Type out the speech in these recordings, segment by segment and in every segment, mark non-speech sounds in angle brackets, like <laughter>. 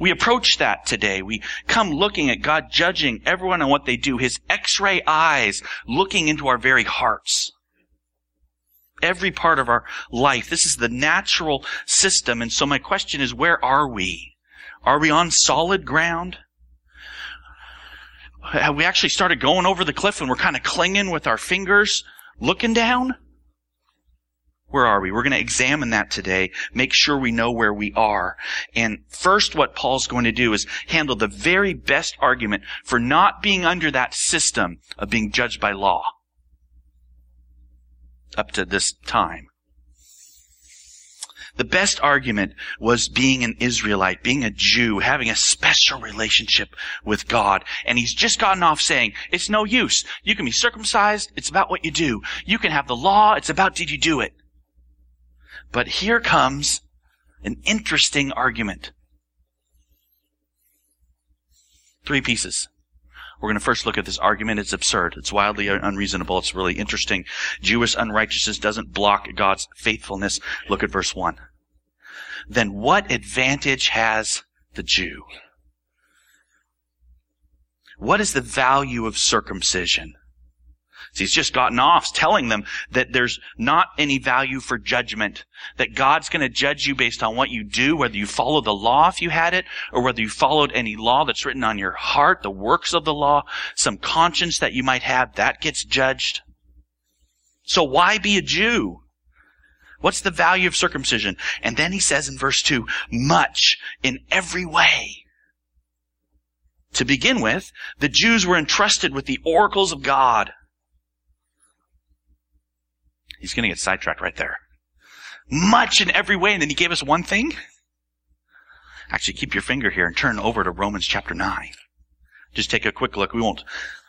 we approach that today. We come looking at God judging everyone on what they do, His x-ray eyes looking into our very hearts. Every part of our life. This is the natural system. And so my question is, where are we? Are we on solid ground? Have we actually started going over the cliff and we're kind of clinging with our fingers, looking down? Where are we? We're going to examine that today, make sure we know where we are. And first what Paul's going to do is handle the very best argument for not being under that system of being judged by law. Up to this time. The best argument was being an Israelite, being a Jew, having a special relationship with God. And he's just gotten off saying, it's no use. You can be circumcised. It's about what you do. You can have the law. It's about did you do it? But here comes an interesting argument. Three pieces. We're going to first look at this argument. It's absurd. It's wildly unreasonable. It's really interesting. Jewish unrighteousness doesn't block God's faithfulness. Look at verse 1. Then what advantage has the Jew? What is the value of circumcision? He's just gotten off telling them that there's not any value for judgment. That God's going to judge you based on what you do, whether you follow the law if you had it, or whether you followed any law that's written on your heart, the works of the law, some conscience that you might have, that gets judged. So why be a Jew? What's the value of circumcision? And then he says in verse 2, much in every way. To begin with, the Jews were entrusted with the oracles of God. He's going to get sidetracked right there. Much in every way. And then he gave us one thing. Actually, keep your finger here and turn over to Romans chapter 9. Just take a quick look. We won't,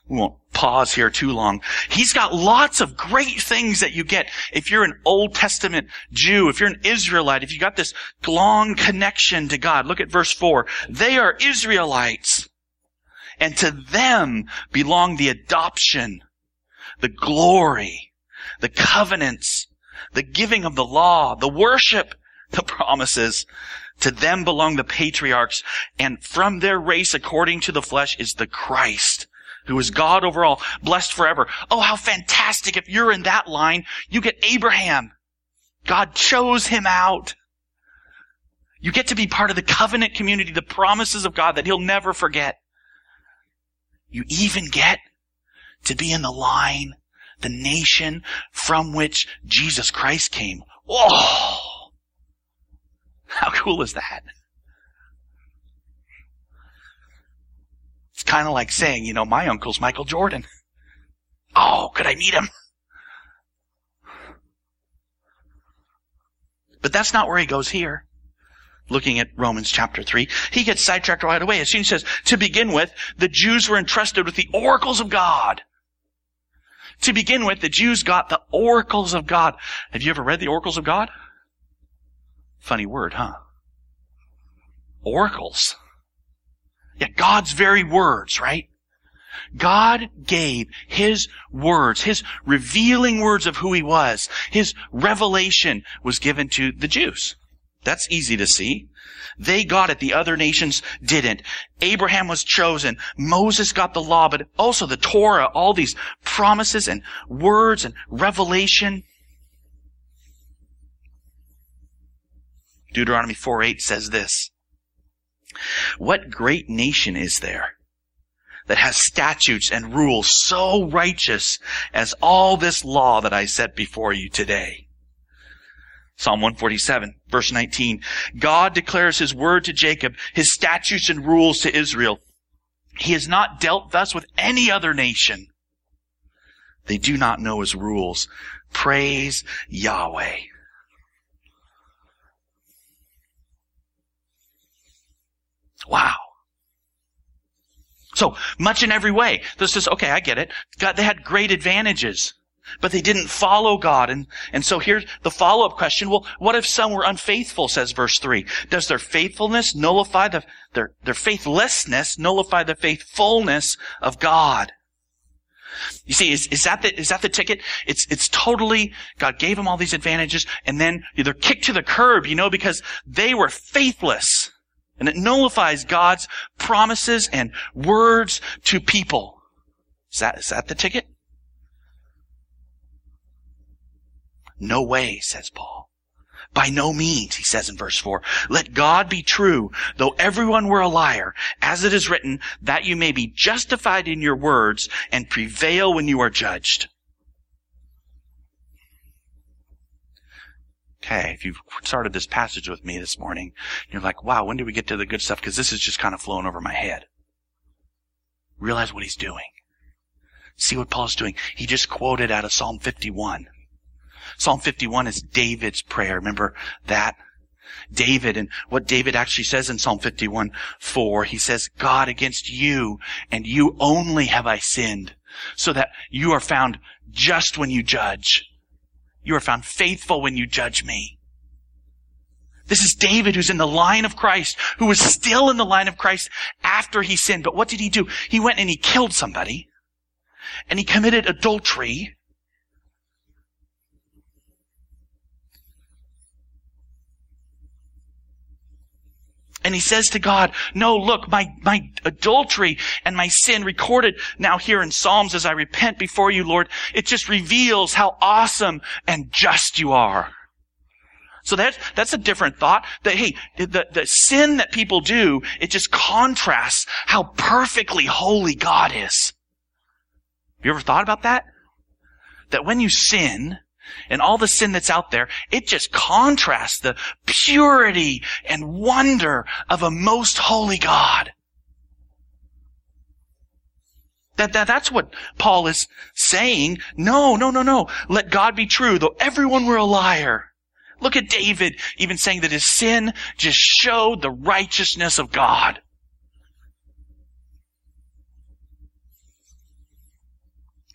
we won't pause here too long. He's got lots of great things that you get if you're an Old Testament Jew, if you're an Israelite, if you got this long connection to God. Look at verse 4. They are Israelites. And to them belong the adoption, the glory, the covenants, the giving of the law, the worship, the promises. To them belong the patriarchs, and from their race according to the flesh is the Christ, who is God over all, blessed forever. Oh, how fantastic. If you're in that line, you get Abraham. God chose him out. You get to be part of the covenant community, the promises of God that he'll never forget. You even get to be in the line the nation from which Jesus Christ came. Oh! How cool is that? It's kind of like saying, you know, my uncle's Michael Jordan. Oh, could I meet him? But that's not where he goes here. Looking at Romans chapter 3, he gets sidetracked right away. As soon as he says, to begin with, the Jews were entrusted with the oracles of God. To begin with, the Jews got the oracles of God. Have you ever read the oracles of God? Funny word, huh? Oracles. Yeah, God's very words, right? God gave His words, His revealing words of who He was. His revelation was given to the Jews. That's easy to see. They got it. The other nations didn't. Abraham was chosen. Moses got the law, but also the Torah, all these promises and words and revelation. Deuteronomy 4 8 says this. What great nation is there that has statutes and rules so righteous as all this law that I set before you today? Psalm 147, verse 19. God declares his word to Jacob, his statutes and rules to Israel. He has not dealt thus with any other nation. They do not know his rules. Praise Yahweh. Wow. So much in every way. This is, okay, I get it. God, they had great advantages. But they didn't follow God. And, and so here's the follow-up question. Well, what if some were unfaithful, says verse 3? Does their faithfulness nullify the, their, their faithlessness nullify the faithfulness of God? You see, is, is that the, is that the ticket? It's, it's totally, God gave them all these advantages and then they're kicked to the curb, you know, because they were faithless. And it nullifies God's promises and words to people. Is that, is that the ticket? No way, says Paul. By no means, he says in verse 4. Let God be true, though everyone were a liar, as it is written, that you may be justified in your words and prevail when you are judged. Okay, if you've started this passage with me this morning, you're like, wow, when do we get to the good stuff? Because this is just kind of flowing over my head. Realize what he's doing. See what Paul's doing. He just quoted out of Psalm 51. Psalm 51 is David's prayer. Remember that? David and what David actually says in Psalm 51, 4, he says, God against you and you only have I sinned so that you are found just when you judge. You are found faithful when you judge me. This is David who's in the line of Christ, who was still in the line of Christ after he sinned. But what did he do? He went and he killed somebody and he committed adultery And he says to God, no, look, my, my adultery and my sin recorded now here in Psalms as I repent before you, Lord, it just reveals how awesome and just you are. So that's, that's a different thought that, hey, the, the sin that people do, it just contrasts how perfectly holy God is. Have you ever thought about that? That when you sin, and all the sin that's out there, it just contrasts the purity and wonder of a most holy God. That, that, that's what Paul is saying. No, no, no, no. Let God be true, though everyone were a liar. Look at David even saying that his sin just showed the righteousness of God.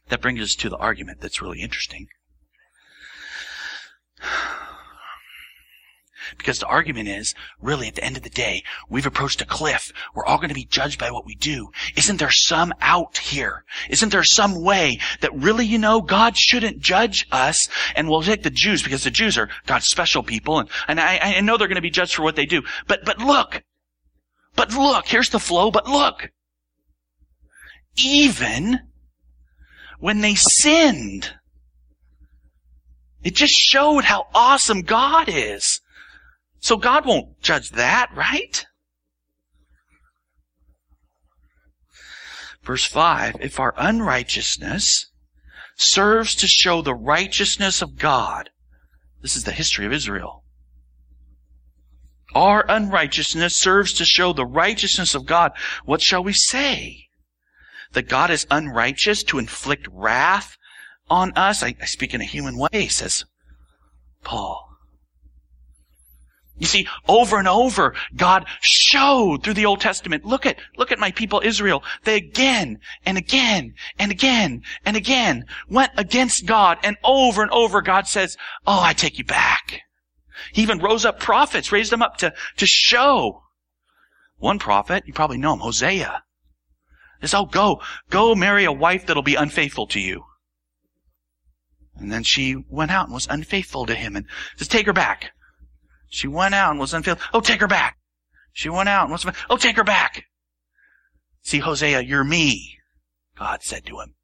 That brings us to the argument that's really interesting. Because the argument is, really, at the end of the day, we've approached a cliff. We're all going to be judged by what we do. Isn't there some out here? Isn't there some way that really, you know, God shouldn't judge us? And we'll take the Jews because the Jews are God's special people, and, and I, I know they're going to be judged for what they do. But, but look, but look, here's the flow, but look. Even when they sinned, it just showed how awesome God is. So God won't judge that, right? Verse 5, if our unrighteousness serves to show the righteousness of God, this is the history of Israel. Our unrighteousness serves to show the righteousness of God. What shall we say? That God is unrighteous to inflict wrath on us. I, I speak in a human way, says Paul. You see, over and over, God showed through the Old Testament, look at, look at my people Israel. They again and again and again and again went against God and over and over God says, oh, I take you back. He even rose up prophets, raised them up to, to show. One prophet, you probably know him, Hosea. Says, oh, go, go marry a wife that'll be unfaithful to you. And then she went out and was unfaithful to him and says, take her back. She went out and was unfaithful. Oh, take her back. She went out and was, oh, take her back. See, Hosea, you're me. God said to him.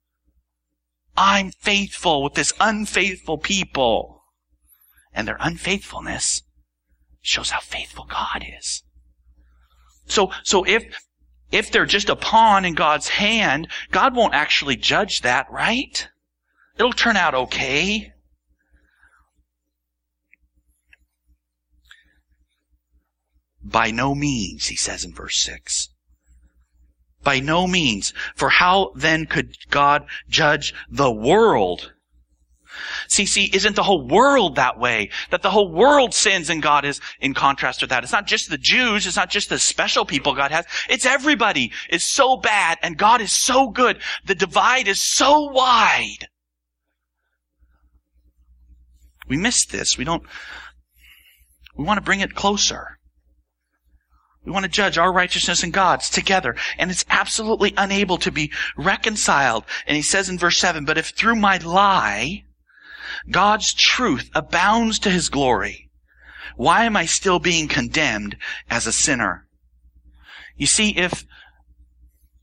I'm faithful with this unfaithful people. And their unfaithfulness shows how faithful God is. So, so if, if they're just a pawn in God's hand, God won't actually judge that, right? It'll turn out okay. By no means, he says in verse 6. By no means. For how then could God judge the world? See, see, isn't the whole world that way? That the whole world sins and God is in contrast to that. It's not just the Jews. It's not just the special people God has. It's everybody is so bad and God is so good. The divide is so wide we miss this. We don't, we want to bring it closer. We want to judge our righteousness and God's together. And it's absolutely unable to be reconciled. And he says in verse 7, But if through my lie, God's truth abounds to his glory, why am I still being condemned as a sinner? You see, if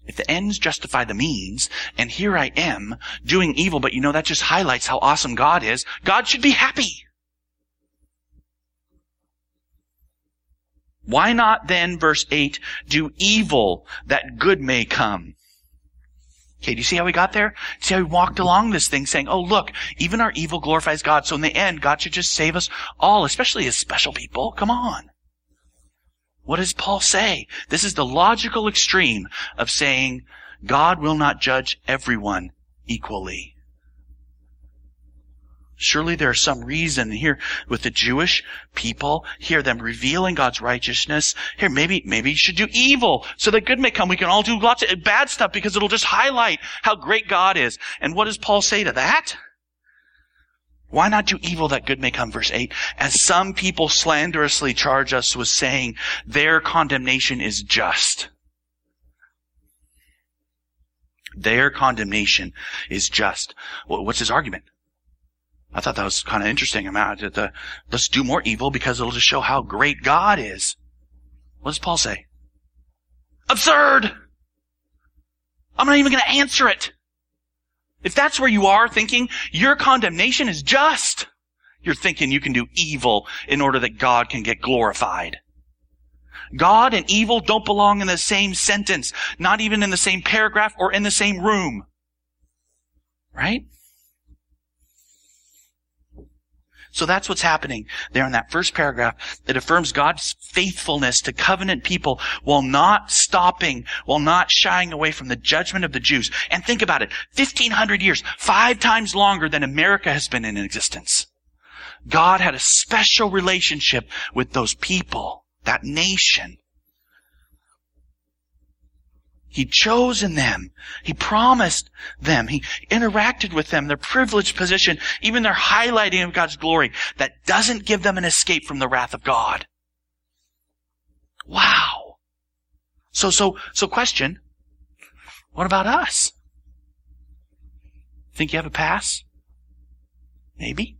if the ends justify the means, and here I am doing evil, but you know that just highlights how awesome God is, God should be happy. Why not then, verse 8, do evil that good may come? Okay, do you see how we got there? See how we walked along this thing saying, oh look, even our evil glorifies God. So in the end, God should just save us all, especially as special people. Come on. What does Paul say? This is the logical extreme of saying God will not judge everyone equally. Surely there's some reason here with the Jewish people, hear them revealing God's righteousness. Here, maybe, maybe you should do evil so that good may come. We can all do lots of bad stuff because it'll just highlight how great God is. And what does Paul say to that? Why not do evil that good may come? Verse 8. As some people slanderously charge us with saying their condemnation is just. Their condemnation is just. What's his argument? I thought that was kind of interesting. I'm out at the, let's do more evil because it'll just show how great God is. What does Paul say? Absurd! I'm not even going to answer it. If that's where you are thinking your condemnation is just, you're thinking you can do evil in order that God can get glorified. God and evil don't belong in the same sentence, not even in the same paragraph or in the same room. Right? So that's what's happening there in that first paragraph. It affirms God's faithfulness to covenant people while not stopping, while not shying away from the judgment of the Jews. And think about it. 1500 years, five times longer than America has been in existence. God had a special relationship with those people, that nation. He chosen them. He promised them. He interacted with them, their privileged position, even their highlighting of God's glory. That doesn't give them an escape from the wrath of God. Wow. So, so, so question. What about us? Think you have a pass? Maybe.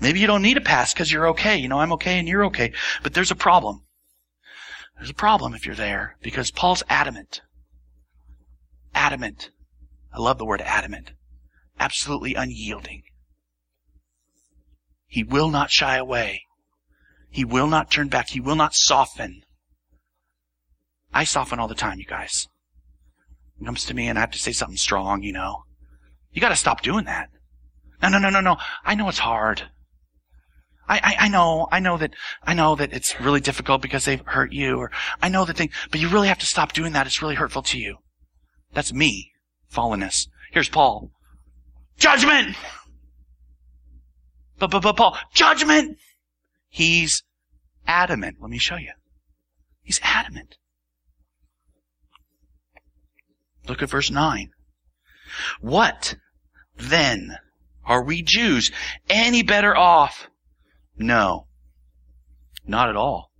Maybe you don't need a pass because you're okay. You know, I'm okay and you're okay. But there's a problem. There's a problem if you're there because Paul's adamant. Adamant. I love the word adamant. Absolutely unyielding. He will not shy away. He will not turn back. He will not soften. I soften all the time, you guys. It comes to me and I have to say something strong, you know. You gotta stop doing that. No, no, no, no, no. I know it's hard. I, I, I, know, I know that, I know that it's really difficult because they've hurt you, or I know that they, but you really have to stop doing that. It's really hurtful to you. That's me, fallenness. Here's Paul. Judgment! But, but, but Paul, judgment! He's adamant. Let me show you. He's adamant. Look at verse 9. What then are we Jews any better off no. Not at all.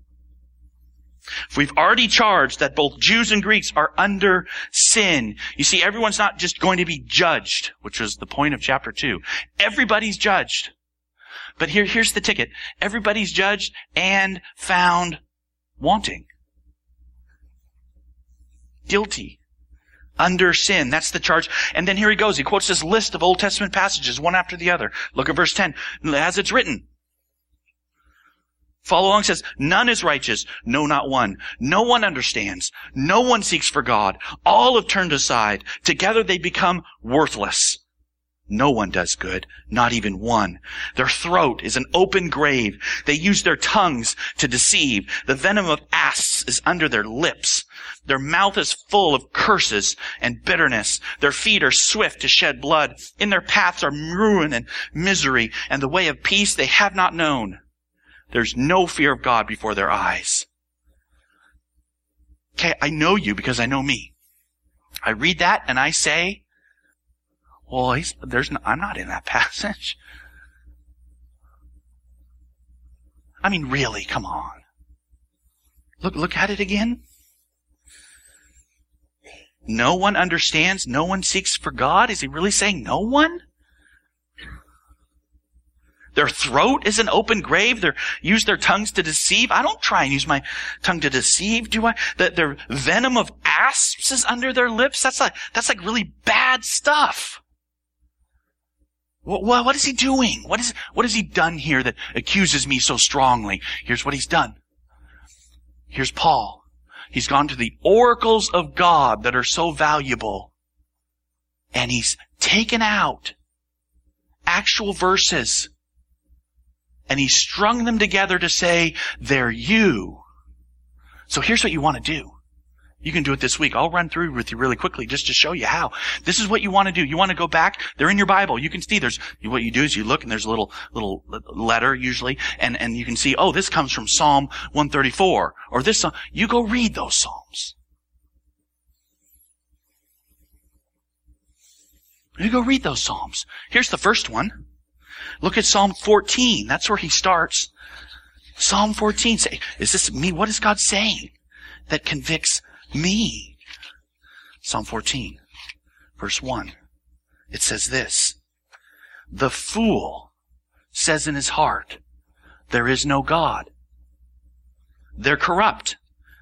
If we've already charged that both Jews and Greeks are under sin, you see, everyone's not just going to be judged, which was the point of chapter 2. Everybody's judged. But here, here's the ticket. Everybody's judged and found wanting. Guilty. Under sin. That's the charge. And then here he goes. He quotes this list of Old Testament passages, one after the other. Look at verse 10. As it's written, Follow along says, none is righteous. No, not one. No one understands. No one seeks for God. All have turned aside. Together they become worthless. No one does good, not even one. Their throat is an open grave. They use their tongues to deceive. The venom of asps is under their lips. Their mouth is full of curses and bitterness. Their feet are swift to shed blood. In their paths are ruin and misery, and the way of peace they have not known. There's no fear of God before their eyes. Okay, I know you because I know me. I read that and I say, well, there's no, I'm not in that <laughs> passage. I mean, really, come on. Look, look at it again. No one understands. No one seeks for God. Is he really saying no one? Their throat is an open grave. They use their tongues to deceive. I don't try and use my tongue to deceive, do I? That their venom of asps is under their lips. That's like, that's like really bad stuff. What, what, what is he doing? What is, what has he done here that accuses me so strongly? Here's what he's done. Here's Paul. He's gone to the oracles of God that are so valuable and he's taken out actual verses and he strung them together to say, they're you. So here's what you want to do. You can do it this week. I'll run through with you really quickly just to show you how. This is what you want to do. You want to go back. They're in your Bible. You can see there's, what you do is you look and there's a little, little letter usually and, and you can see, oh, this comes from Psalm 134 or this, you go read those Psalms. You go read those Psalms. Here's the first one. Look at Psalm 14. That's where he starts. Psalm 14. Say, is this me? What is God saying that convicts me? Psalm 14, verse 1. It says this. The fool says in his heart, there is no God. They're corrupt.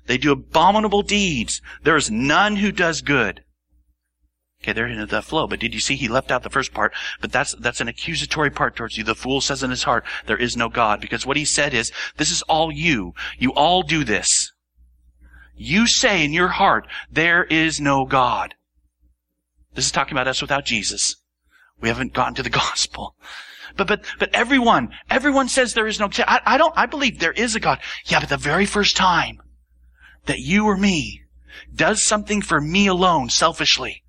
They do abominable deeds. There is none who does good. Okay, they're into the flow. But did you see he left out the first part? But that's, that's an accusatory part towards you. The fool says in his heart, there is no God. Because what he said is, this is all you. You all do this. You say in your heart, there is no God. This is talking about us without Jesus. We haven't gotten to the <laughs> gospel. But, but, but everyone, everyone says there is no, I, I don't, I believe there is a God. Yeah, but the very first time that you or me does something for me alone selfishly,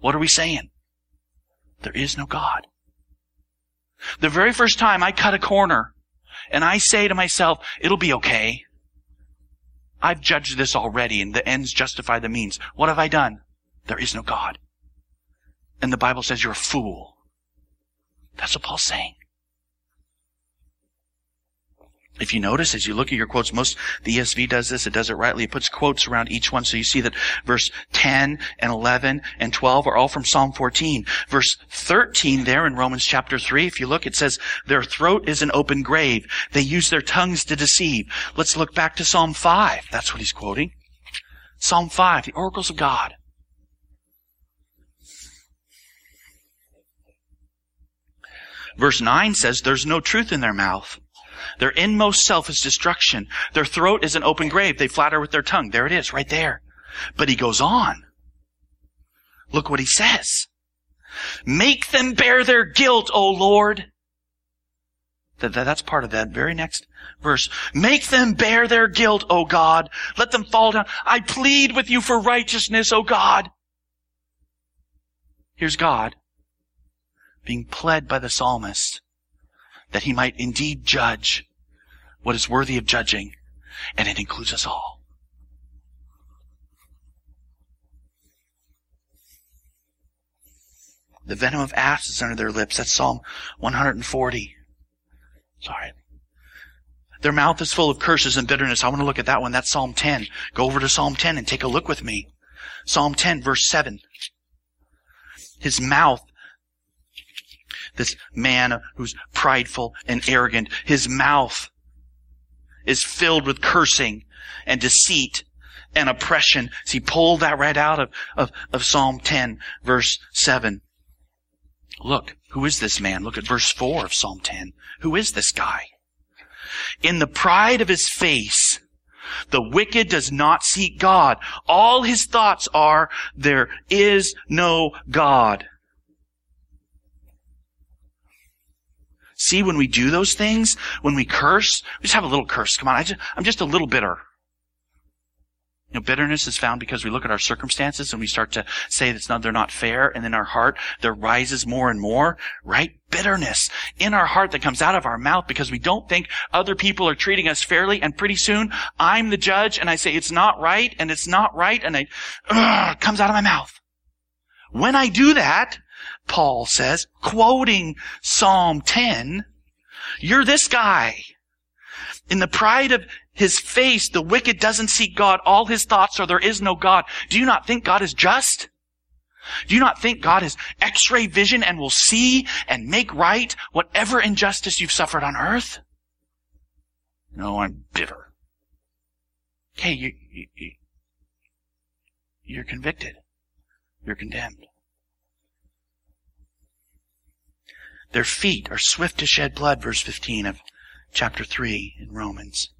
what are we saying? There is no God. The very first time I cut a corner and I say to myself, it'll be okay. I've judged this already and the ends justify the means. What have I done? There is no God. And the Bible says you're a fool. That's what Paul's saying. If you notice, as you look at your quotes, most, the ESV does this, it does it rightly. It puts quotes around each one. So you see that verse 10 and 11 and 12 are all from Psalm 14. Verse 13 there in Romans chapter 3, if you look, it says, their throat is an open grave. They use their tongues to deceive. Let's look back to Psalm 5. That's what he's quoting. Psalm 5, the oracles of God. Verse 9 says, there's no truth in their mouth. Their inmost self is destruction. Their throat is an open grave. They flatter with their tongue. There it is, right there. But he goes on. Look what he says. Make them bear their guilt, O Lord. that's part of that very next verse. Make them bear their guilt, O God. Let them fall down. I plead with you for righteousness, O God. Here's God being pled by the psalmist that he might indeed judge what is worthy of judging, and it includes us all. The venom of asps is under their lips. That's Psalm 140. Sorry. Their mouth is full of curses and bitterness. I want to look at that one. That's Psalm 10. Go over to Psalm 10 and take a look with me. Psalm 10 verse 7. His mouth this man who's prideful and arrogant, his mouth is filled with cursing and deceit and oppression. See, he pulled that right out of, of, of Psalm 10 verse 7. Look, who is this man? Look at verse 4 of Psalm 10. Who is this guy? In the pride of his face, the wicked does not seek God. All his thoughts are, there is no God. See, when we do those things, when we curse, we just have a little curse. Come on, I just, I'm just a little bitter. You know, bitterness is found because we look at our circumstances and we start to say that's not, they're not fair, and in our heart there rises more and more, right? Bitterness in our heart that comes out of our mouth because we don't think other people are treating us fairly, and pretty soon I'm the judge and I say it's not right and it's not right, and it comes out of my mouth. When I do that, Paul says, quoting Psalm 10, you're this guy. In the pride of his face, the wicked doesn't seek God. All his thoughts are there is no God. Do you not think God is just? Do you not think God has x-ray vision and will see and make right whatever injustice you've suffered on earth? No, I'm bitter. Okay, you, you, you're convicted. You're condemned. Their feet are swift to shed blood, verse 15 of chapter 3 in Romans.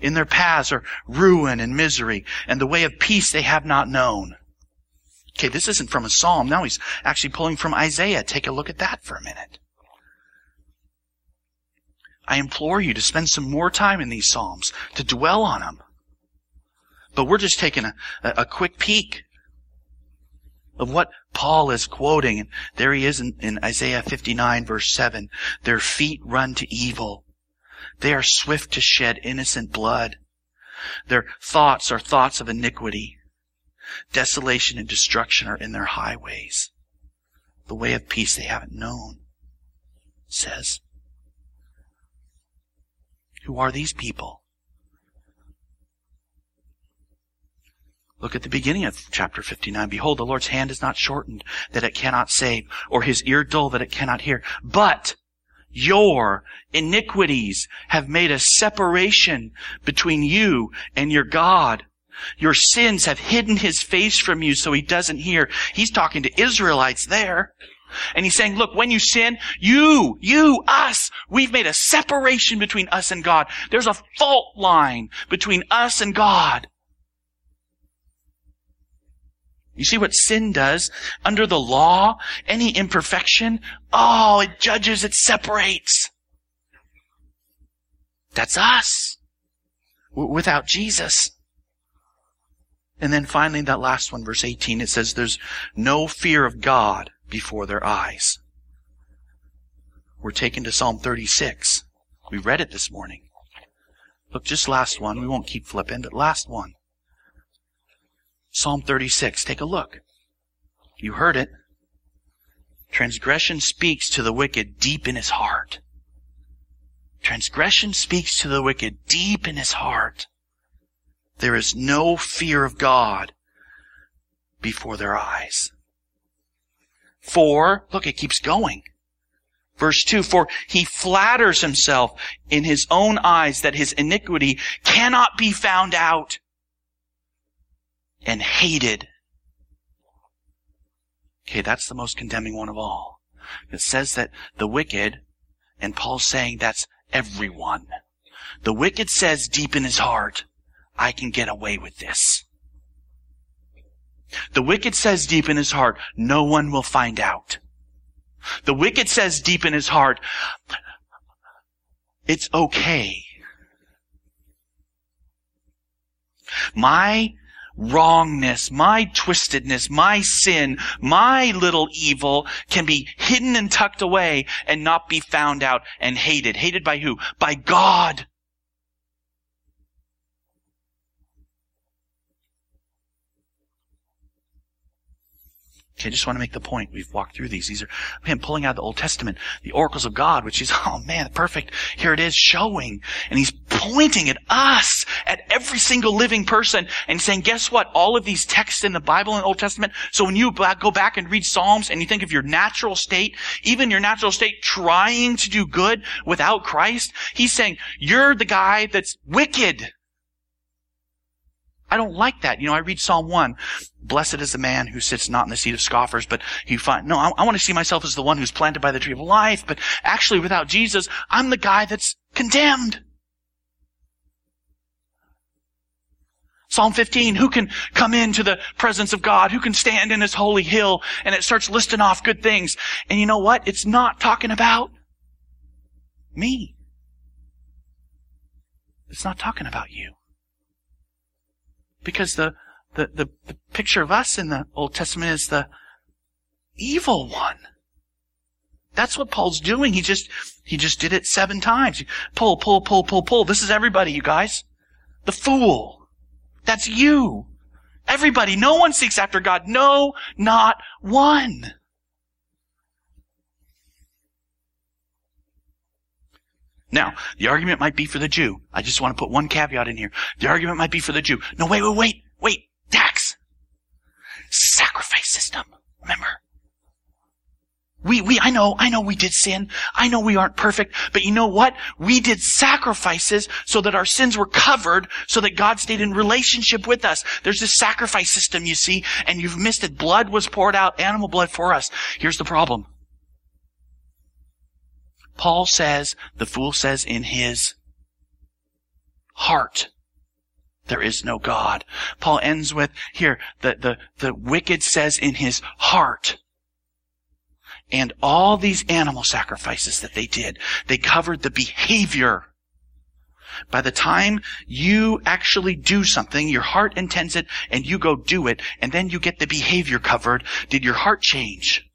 In their paths are ruin and misery, and the way of peace they have not known. Okay, this isn't from a psalm. Now he's actually pulling from Isaiah. Take a look at that for a minute. I implore you to spend some more time in these psalms, to dwell on them. But we're just taking a, a quick peek of what Paul is quoting. And there he is in, in Isaiah 59 verse 7. Their feet run to evil. They are swift to shed innocent blood. Their thoughts are thoughts of iniquity. Desolation and destruction are in their highways. The way of peace they haven't known, says. Who are these people? Look at the beginning of chapter 59. Behold, the Lord's hand is not shortened that it cannot save, or his ear dull that it cannot hear. But your iniquities have made a separation between you and your God. Your sins have hidden his face from you so he doesn't hear. He's talking to Israelites there. And he's saying, look, when you sin, you, you, us, we've made a separation between us and God. There's a fault line between us and God. You see what sin does? Under the law, any imperfection, oh, it judges, it separates. That's us. W- without Jesus. And then finally, that last one, verse 18, it says there's no fear of God before their eyes. We're taken to Psalm 36. We read it this morning. Look, just last one. We won't keep flipping, but last one. Psalm 36. Take a look. You heard it. Transgression speaks to the wicked deep in his heart. Transgression speaks to the wicked deep in his heart. There is no fear of God before their eyes. For, look, it keeps going. Verse 2, for he flatters himself in his own eyes that his iniquity cannot be found out and hated. Okay, that's the most condemning one of all. It says that the wicked, and Paul's saying that's everyone. The wicked says deep in his heart, I can get away with this. The wicked says deep in his heart, no one will find out. The wicked says deep in his heart, it's okay. My wrongness, my twistedness, my sin, my little evil can be hidden and tucked away and not be found out and hated. Hated by who? By God. Okay, I just want to make the point. We've walked through these. These are, man, pulling out the Old Testament, the oracles of God, which is, <laughs> oh man, perfect. Here it is showing. And he's pointing at us, at every single living person, and saying, guess what? All of these texts in the Bible and Old Testament, so when you go back and read Psalms and you think of your natural state, even your natural state trying to do good without Christ, he's saying, you're the guy that's wicked. I don't like that. You know, I read Psalm 1. Blessed is the man who sits not in the seat of scoffers, but you find, no, I, I want to see myself as the one who's planted by the tree of life, but actually without Jesus, I'm the guy that's condemned. Psalm 15, who can come into the presence of God? Who can stand in his holy hill? And it starts listing off good things. And you know what? It's not talking about me. It's not talking about you. Because the, the, the, the picture of us in the Old Testament is the evil one. That's what Paul's doing. He just, he just did it seven times. Pull, pull, pull, pull, pull. This is everybody, you guys. The fool. That's you. Everybody. No one seeks after God. No, not one. Now, the argument might be for the Jew. I just want to put one caveat in here. The argument might be for the Jew. No, wait, wait, wait, wait. Dax. Sacrifice system. Remember? We, we, I know, I know we did sin. I know we aren't perfect, but you know what? We did sacrifices so that our sins were covered so that God stayed in relationship with us. There's this sacrifice system, you see, and you've missed it. Blood was poured out, animal blood for us. Here's the problem. Paul says, the fool says in his heart, there is no God. Paul ends with, here, the, the, the wicked says in his heart, and all these animal sacrifices that they did, they covered the behavior. By the time you actually do something, your heart intends it, and you go do it, and then you get the behavior covered, did your heart change?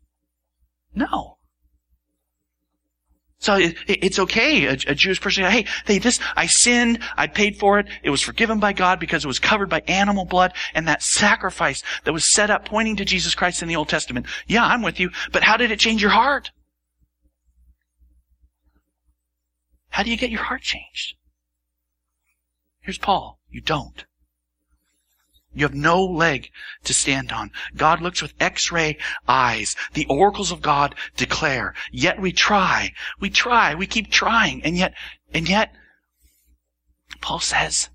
No. So it, it's okay. A, a, Jewish person, hey, hey, this, I sinned, I paid for it, it was forgiven by God because it was covered by animal blood, and that sacrifice that was set up pointing to Jesus Christ in the Old Testament. Yeah, I'm with you, but how did it change your heart? How do you get your heart changed? Here's Paul. You don't. You have no leg to stand on. God looks with x-ray eyes. The oracles of God declare. Yet we try. We try. We keep trying. And yet, and yet, Paul says,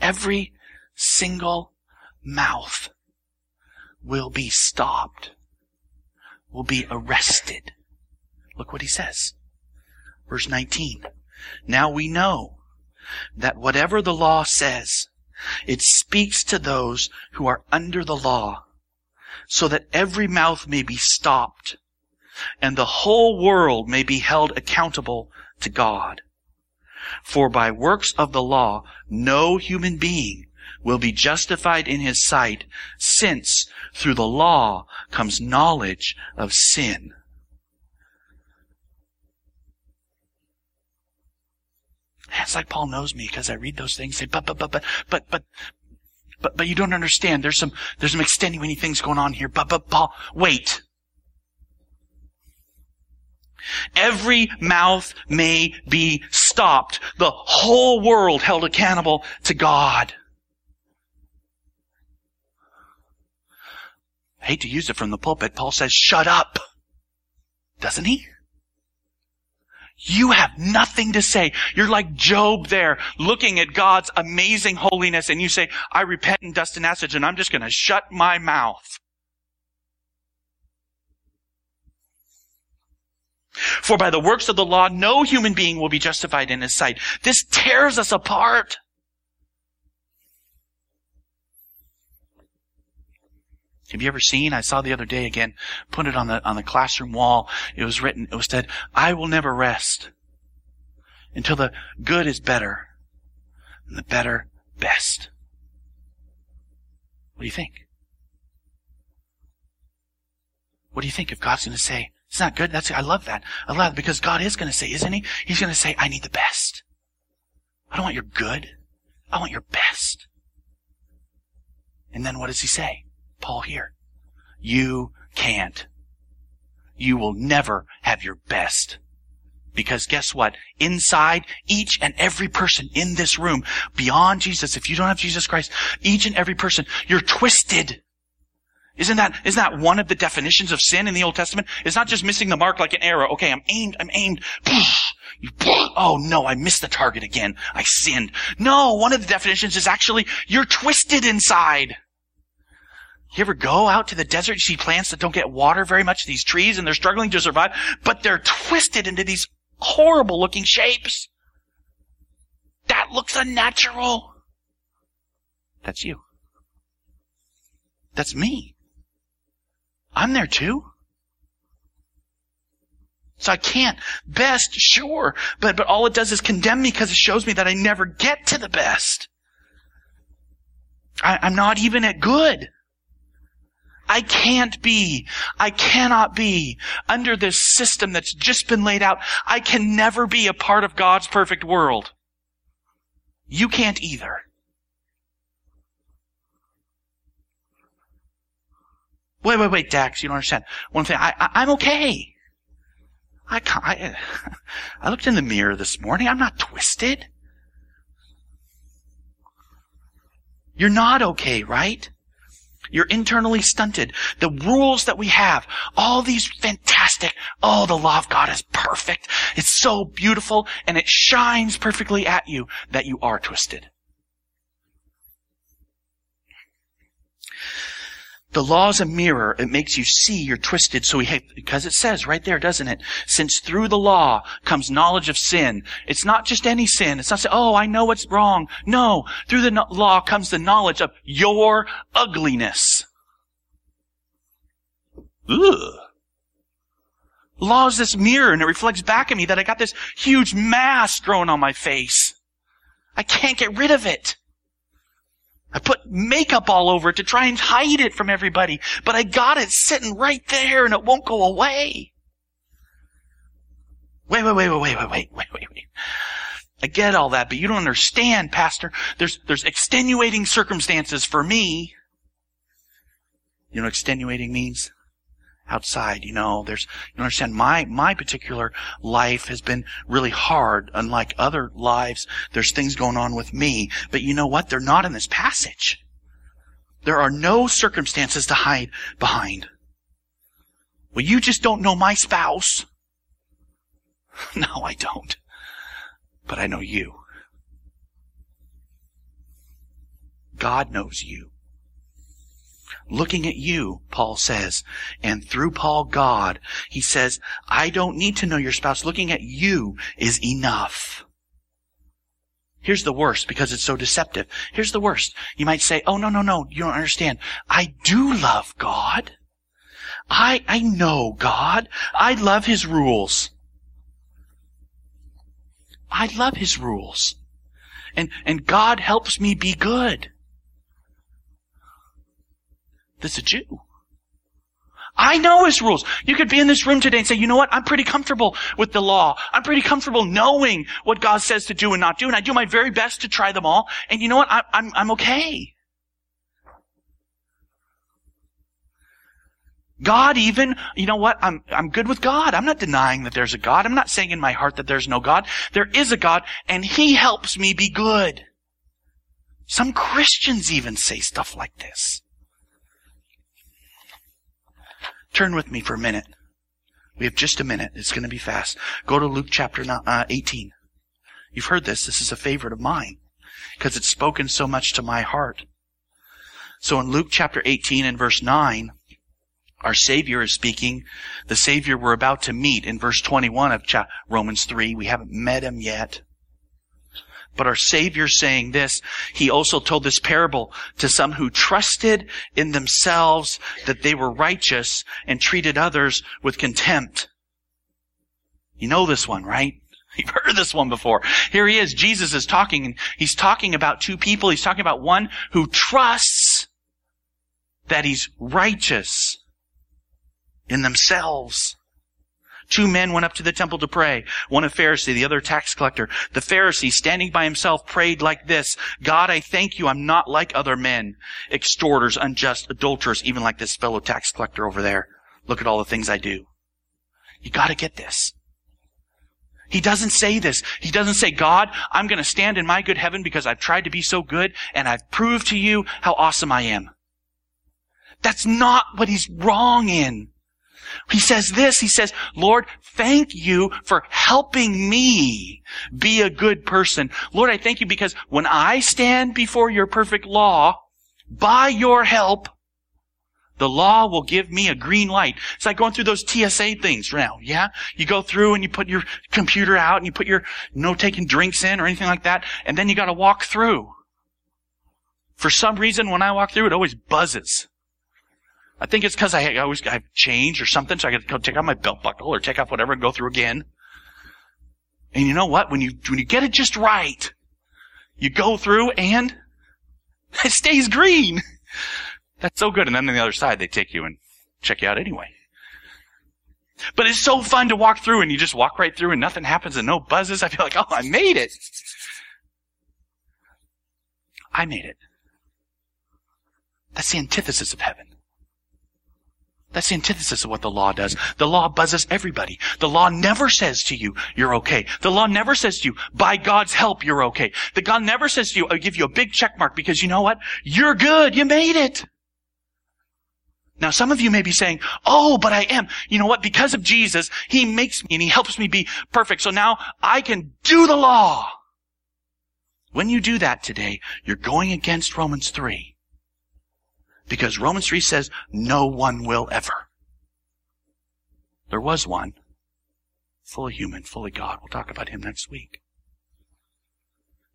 every single mouth will be stopped, will be arrested. Look what he says. Verse 19. Now we know that whatever the law says, it speaks to those who are under the law, so that every mouth may be stopped, and the whole world may be held accountable to God. For by works of the law, no human being will be justified in his sight, since through the law comes knowledge of sin. It's like Paul knows me because I read those things. Say, but, but, but, but, but, but, but, but you don't understand. There's some, there's some extenuating things going on here. But, but, Paul, wait. Every mouth may be stopped. The whole world held accountable to God. I hate to use it from the pulpit. Paul says, shut up. Doesn't he? You have nothing to say. You're like Job there, looking at God's amazing holiness, and you say, I repent in dust and ashes, and I'm just going to shut my mouth. For by the works of the law, no human being will be justified in his sight. This tears us apart. Have you ever seen? I saw the other day again, put it on the, on the classroom wall. It was written, it was said, I will never rest until the good is better and the better best. What do you think? What do you think if God's going to say, it's not good? That's, I love that. I love it because God is going to say, isn't he? He's going to say, I need the best. I don't want your good. I want your best. And then what does he say? Paul here. You can't. You will never have your best. Because guess what? Inside each and every person in this room, beyond Jesus, if you don't have Jesus Christ, each and every person, you're twisted. Isn't that, isn't that one of the definitions of sin in the Old Testament? It's not just missing the mark like an arrow. Okay, I'm aimed, I'm aimed. Oh no, I missed the target again. I sinned. No, one of the definitions is actually you're twisted inside. You ever go out to the desert, you see plants that don't get water very much, these trees, and they're struggling to survive, but they're twisted into these horrible looking shapes. That looks unnatural. That's you. That's me. I'm there too. So I can't. Best, sure. But, but all it does is condemn me because it shows me that I never get to the best. I, I'm not even at good. I can't be, I cannot be under this system that's just been laid out. I can never be a part of God's perfect world. You can't either. Wait, wait, wait, Dax, you don't understand. One thing, I, I, am okay. I, I, <laughs> I looked in the mirror this morning. I'm not twisted. You're not okay, right? You're internally stunted. The rules that we have, all these fantastic, oh, the law of God is perfect. It's so beautiful and it shines perfectly at you that you are twisted. The law is a mirror. It makes you see you're twisted. So we because it says right there, doesn't it? Since through the law comes knowledge of sin. It's not just any sin. It's not say, oh, I know what's wrong. No. Through the no- law comes the knowledge of your ugliness. Ugh. Law is this mirror and it reflects back at me that I got this huge mask growing on my face. I can't get rid of it. I put makeup all over it to try and hide it from everybody, but I got it sitting right there and it won't go away. Wait, wait, wait, wait, wait, wait, wait, wait, wait. I get all that, but you don't understand, Pastor. There's, there's extenuating circumstances for me. You know extenuating means? Outside. You know, there's, you understand, my, my particular life has been really hard. Unlike other lives, there's things going on with me. But you know what? They're not in this passage. There are no circumstances to hide behind. Well, you just don't know my spouse. <laughs> No, I don't. But I know you. God knows you looking at you, Paul says. And through Paul, God, he says, I don't need to know your spouse. Looking at you is enough. Here's the worst because it's so deceptive. Here's the worst. You might say, oh, no, no, no, you don't understand. I do love God. I, I know God. I love His rules. I love His rules. And, and God helps me be good that's a Jew. I know his rules. You could be in this room today and say, you know what? I'm pretty comfortable with the law. I'm pretty comfortable knowing what God says to do and not do. And I do my very best to try them all. And you know what? I, I'm, I'm okay. God even, you know what? I'm, I'm good with God. I'm not denying that there's a God. I'm not saying in my heart that there's no God. There is a God and He helps me be good. Some Christians even say stuff like this. Turn with me for a minute. We have just a minute. It's going to be fast. Go to Luke chapter uh, 18. You've heard this. This is a favorite of mine because it's spoken so much to my heart. So in Luke chapter 18 and verse 9, our Savior is speaking. The Savior we're about to meet in verse 21 of Romans 3. We haven't met him yet. But our Savior saying this, He also told this parable to some who trusted in themselves that they were righteous and treated others with contempt. You know this one, right? <laughs> You've heard this one before. Here he is. Jesus is talking and he's talking about two people. He's talking about one who trusts that he's righteous in themselves Two men went up to the temple to pray. One a Pharisee, the other a tax collector. The Pharisee, standing by himself, prayed like this, God, I thank you I'm not like other men, extorters, unjust, adulterers, even like this fellow tax collector over there. Look at all the things I do. You gotta get this. He doesn't say this. He doesn't say, God, I'm going to stand in my good heaven because I've tried to be so good and I've proved to you how awesome I am. That's not what he's wrong in. He says this, he says, Lord, thank you for helping me be a good person. Lord, I thank you because when I stand before your perfect law, by your help, the law will give me a green light. It's like going through those TSA things now, yeah? You go through and you put your computer out and you put your no taking drinks in or anything like that, and then you gotta walk through. For some reason, when I walk through, it always buzzes. I think it's because I, always I have change or something, so I got to take off my belt buckle or take off whatever and go through again. And you know what? When you when you get it just right, you go through and <laughs> it stays green. That's so good. And then on the other side, they take you and check you out anyway. But it's so fun to walk through and you just walk right through and nothing happens and no buzzes. I feel like, <laughs> oh, I made it. I made it. That's the antithesis of heaven. That's the antithesis of what the law does. The law buzzes everybody. The law never says to you, you're okay. The law never says to you, by God's help, you're okay. The God never says to you, I'll give you a big check mark because you know what? You're good. You made it. Now some of you may be saying, oh, but I am. You know what? Because of Jesus, He makes me and He helps me be perfect. So now I can do the law. When you do that today, you're going against Romans 3. Because Romans 3 says, no one will ever. There was one. Fully human, fully God. We'll talk about him next week.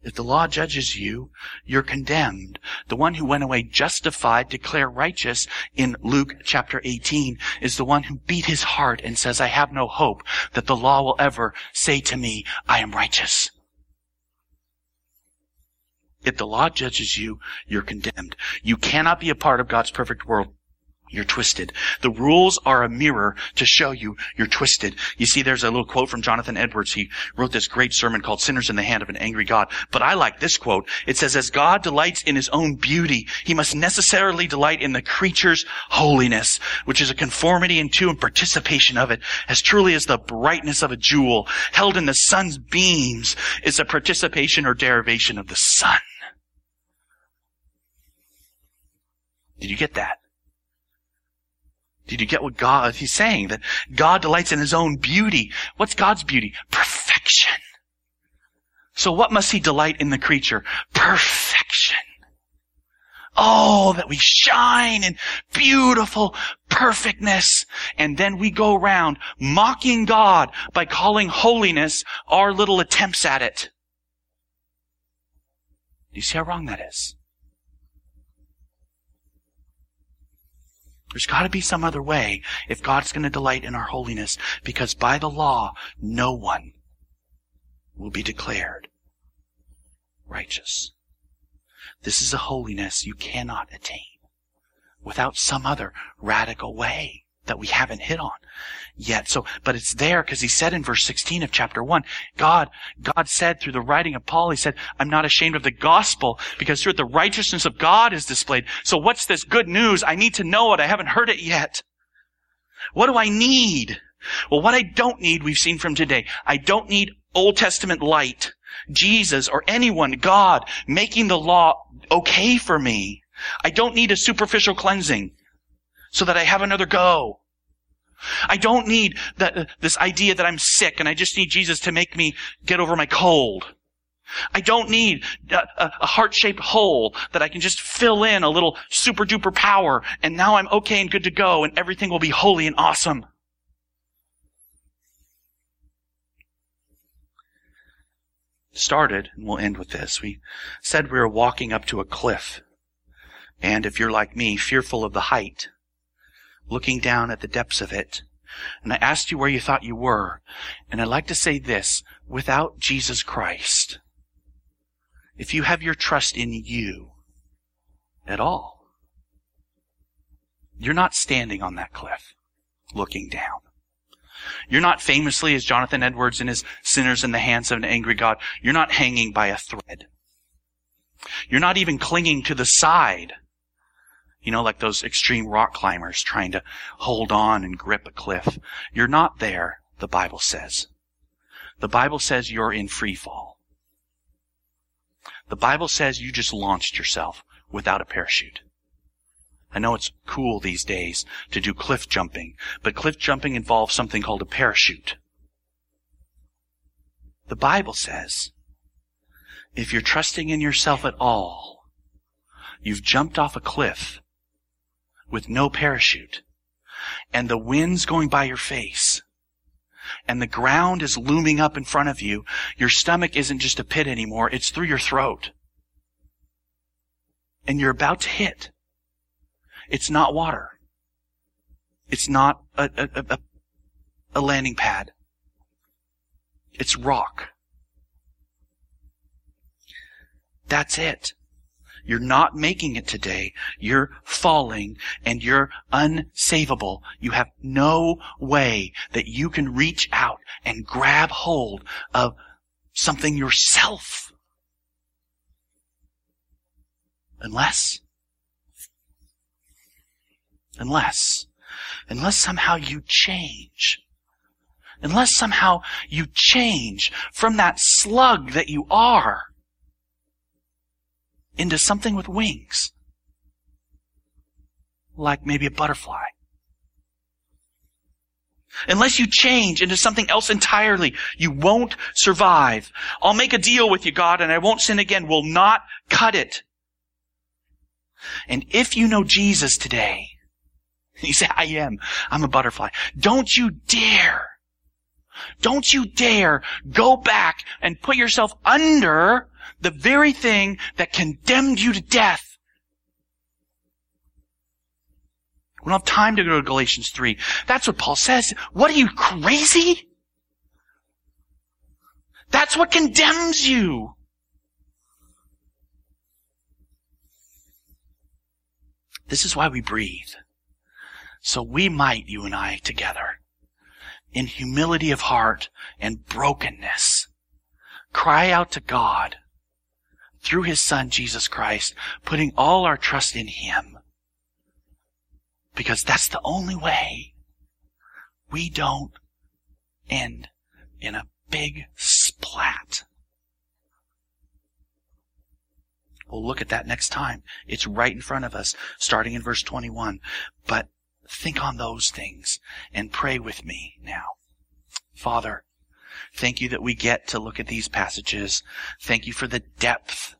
If the law judges you, you're condemned. The one who went away justified, declared righteous in Luke chapter 18 is the one who beat his heart and says, I have no hope that the law will ever say to me, I am righteous. If the law judges you, you're condemned. You cannot be a part of God's perfect world you're twisted. The rules are a mirror to show you you're twisted. You see, there's a little quote from Jonathan Edwards. He wrote this great sermon called Sinners in the Hand of an Angry God. But I like this quote. It says, as God delights in his own beauty, he must necessarily delight in the creature's holiness, which is a conformity into and participation of it, as truly as the brightness of a jewel held in the sun's beams is a participation or derivation of the sun. Did you get that? Did you get what God, he's saying? That God delights in his own beauty. What's God's beauty? Perfection. So what must he delight in the creature? Perfection. Oh, that we shine in beautiful perfectness. And then we go around mocking God by calling holiness our little attempts at it. Do you see how wrong that is? There's got to be some other way if God's going to delight in our holiness, because by the law, no one will be declared righteous. This is a holiness you cannot attain without some other radical way that we haven't hit on yet. So, but it's there because he said in verse 16 of chapter 1, God, God said through the writing of Paul, he said, I'm not ashamed of the gospel because through it the righteousness of God is displayed. So what's this good news? I need to know it. I haven't heard it yet. What do I need? Well, what I don't need, we've seen from today. I don't need Old Testament light, Jesus or anyone, God, making the law okay for me. I don't need a superficial cleansing so that I have another go. I don't need this idea that I'm sick and I just need Jesus to make me get over my cold. I don't need a, a heart-shaped hole that I can just fill in a little super duper power and now I'm okay and good to go and everything will be holy and awesome. Started, and we'll end with this. We said we were walking up to a cliff. And if you're like me, fearful of the height, looking down at the depths of it. And I asked you where you thought you were. And I'd like to say this, without Jesus Christ, if you have your trust in you at all, you're not standing on that cliff looking down. You're not famously, as Jonathan Edwards in his Sinners in the Hands of an Angry God, you're not hanging by a thread. You're not even clinging to the side you know, like those extreme rock climbers trying to hold on and grip a cliff. You're not there, the Bible says. The Bible says you're in free fall. The Bible says you just launched yourself without a parachute. I know it's cool these days to do cliff jumping, but cliff jumping involves something called a parachute. The Bible says if you're trusting in yourself at all, you've jumped off a cliff with no parachute and the wind's going by your face and the ground is looming up in front of you, your stomach isn't just a pit anymore, it's through your throat. And you're about to hit. It's not water. It's not a, a, a, a landing pad. It's rock. That's it. You're not making it today. You're falling and you're unsavable. You have no way that you can reach out and grab hold of something yourself. Unless, unless, unless somehow you change. Unless somehow you change from that slug that you are into something with wings. like maybe a butterfly. Unless you change into something else entirely, you won't survive. I'll make a deal with you, God, and I won't sin again. Will not cut it. And if you know Jesus today, <laughs> you say, I am. I'm a butterfly. Don't you dare. Don't you dare go back and put yourself under the very thing that condemned you to death. We don't have time to go to Galatians 3. That's what Paul says. What are you, crazy? That's what condemns you. This is why we breathe. So we might, you and I, together, in humility of heart and brokenness, cry out to God through His Son, Jesus Christ, putting all our trust in Him because that's the only way we don't end in a big splat. We'll look at that next time. It's right in front of us, starting in verse 21. But think on those things and pray with me now. Father, thank you that we get to look at these passages. Thank you for the depth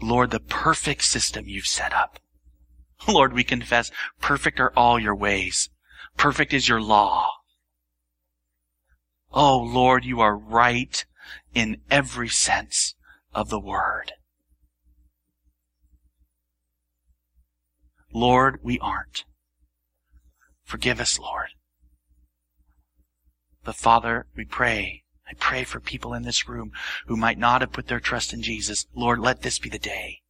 Lord, the perfect system you've set up. Lord, we confess, perfect are all your ways. Perfect is your law. Oh, Lord, you are right in every sense of the word. Lord, we aren't. Forgive us, Lord. But Father, we pray I pray for people in this room who might not have put their trust in Jesus. Lord, let this be the day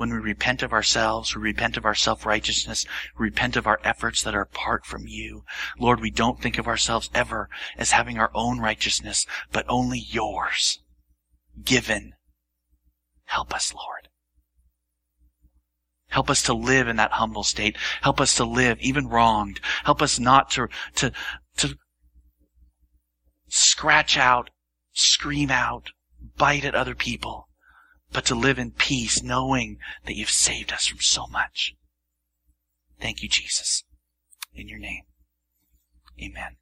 when we repent of ourselves, we repent of our self-righteousness, we repent of our efforts that are apart from you. Lord, we don't think of ourselves ever as having our own righteousness, but only yours, given. Help us, Lord. Help us to live in that humble state. Help us to live even wronged. Help us not to, to, to scratch out, scream out, bite at other people, but to live in peace knowing that you've saved us from so much. Thank you, Jesus. In your name. Amen.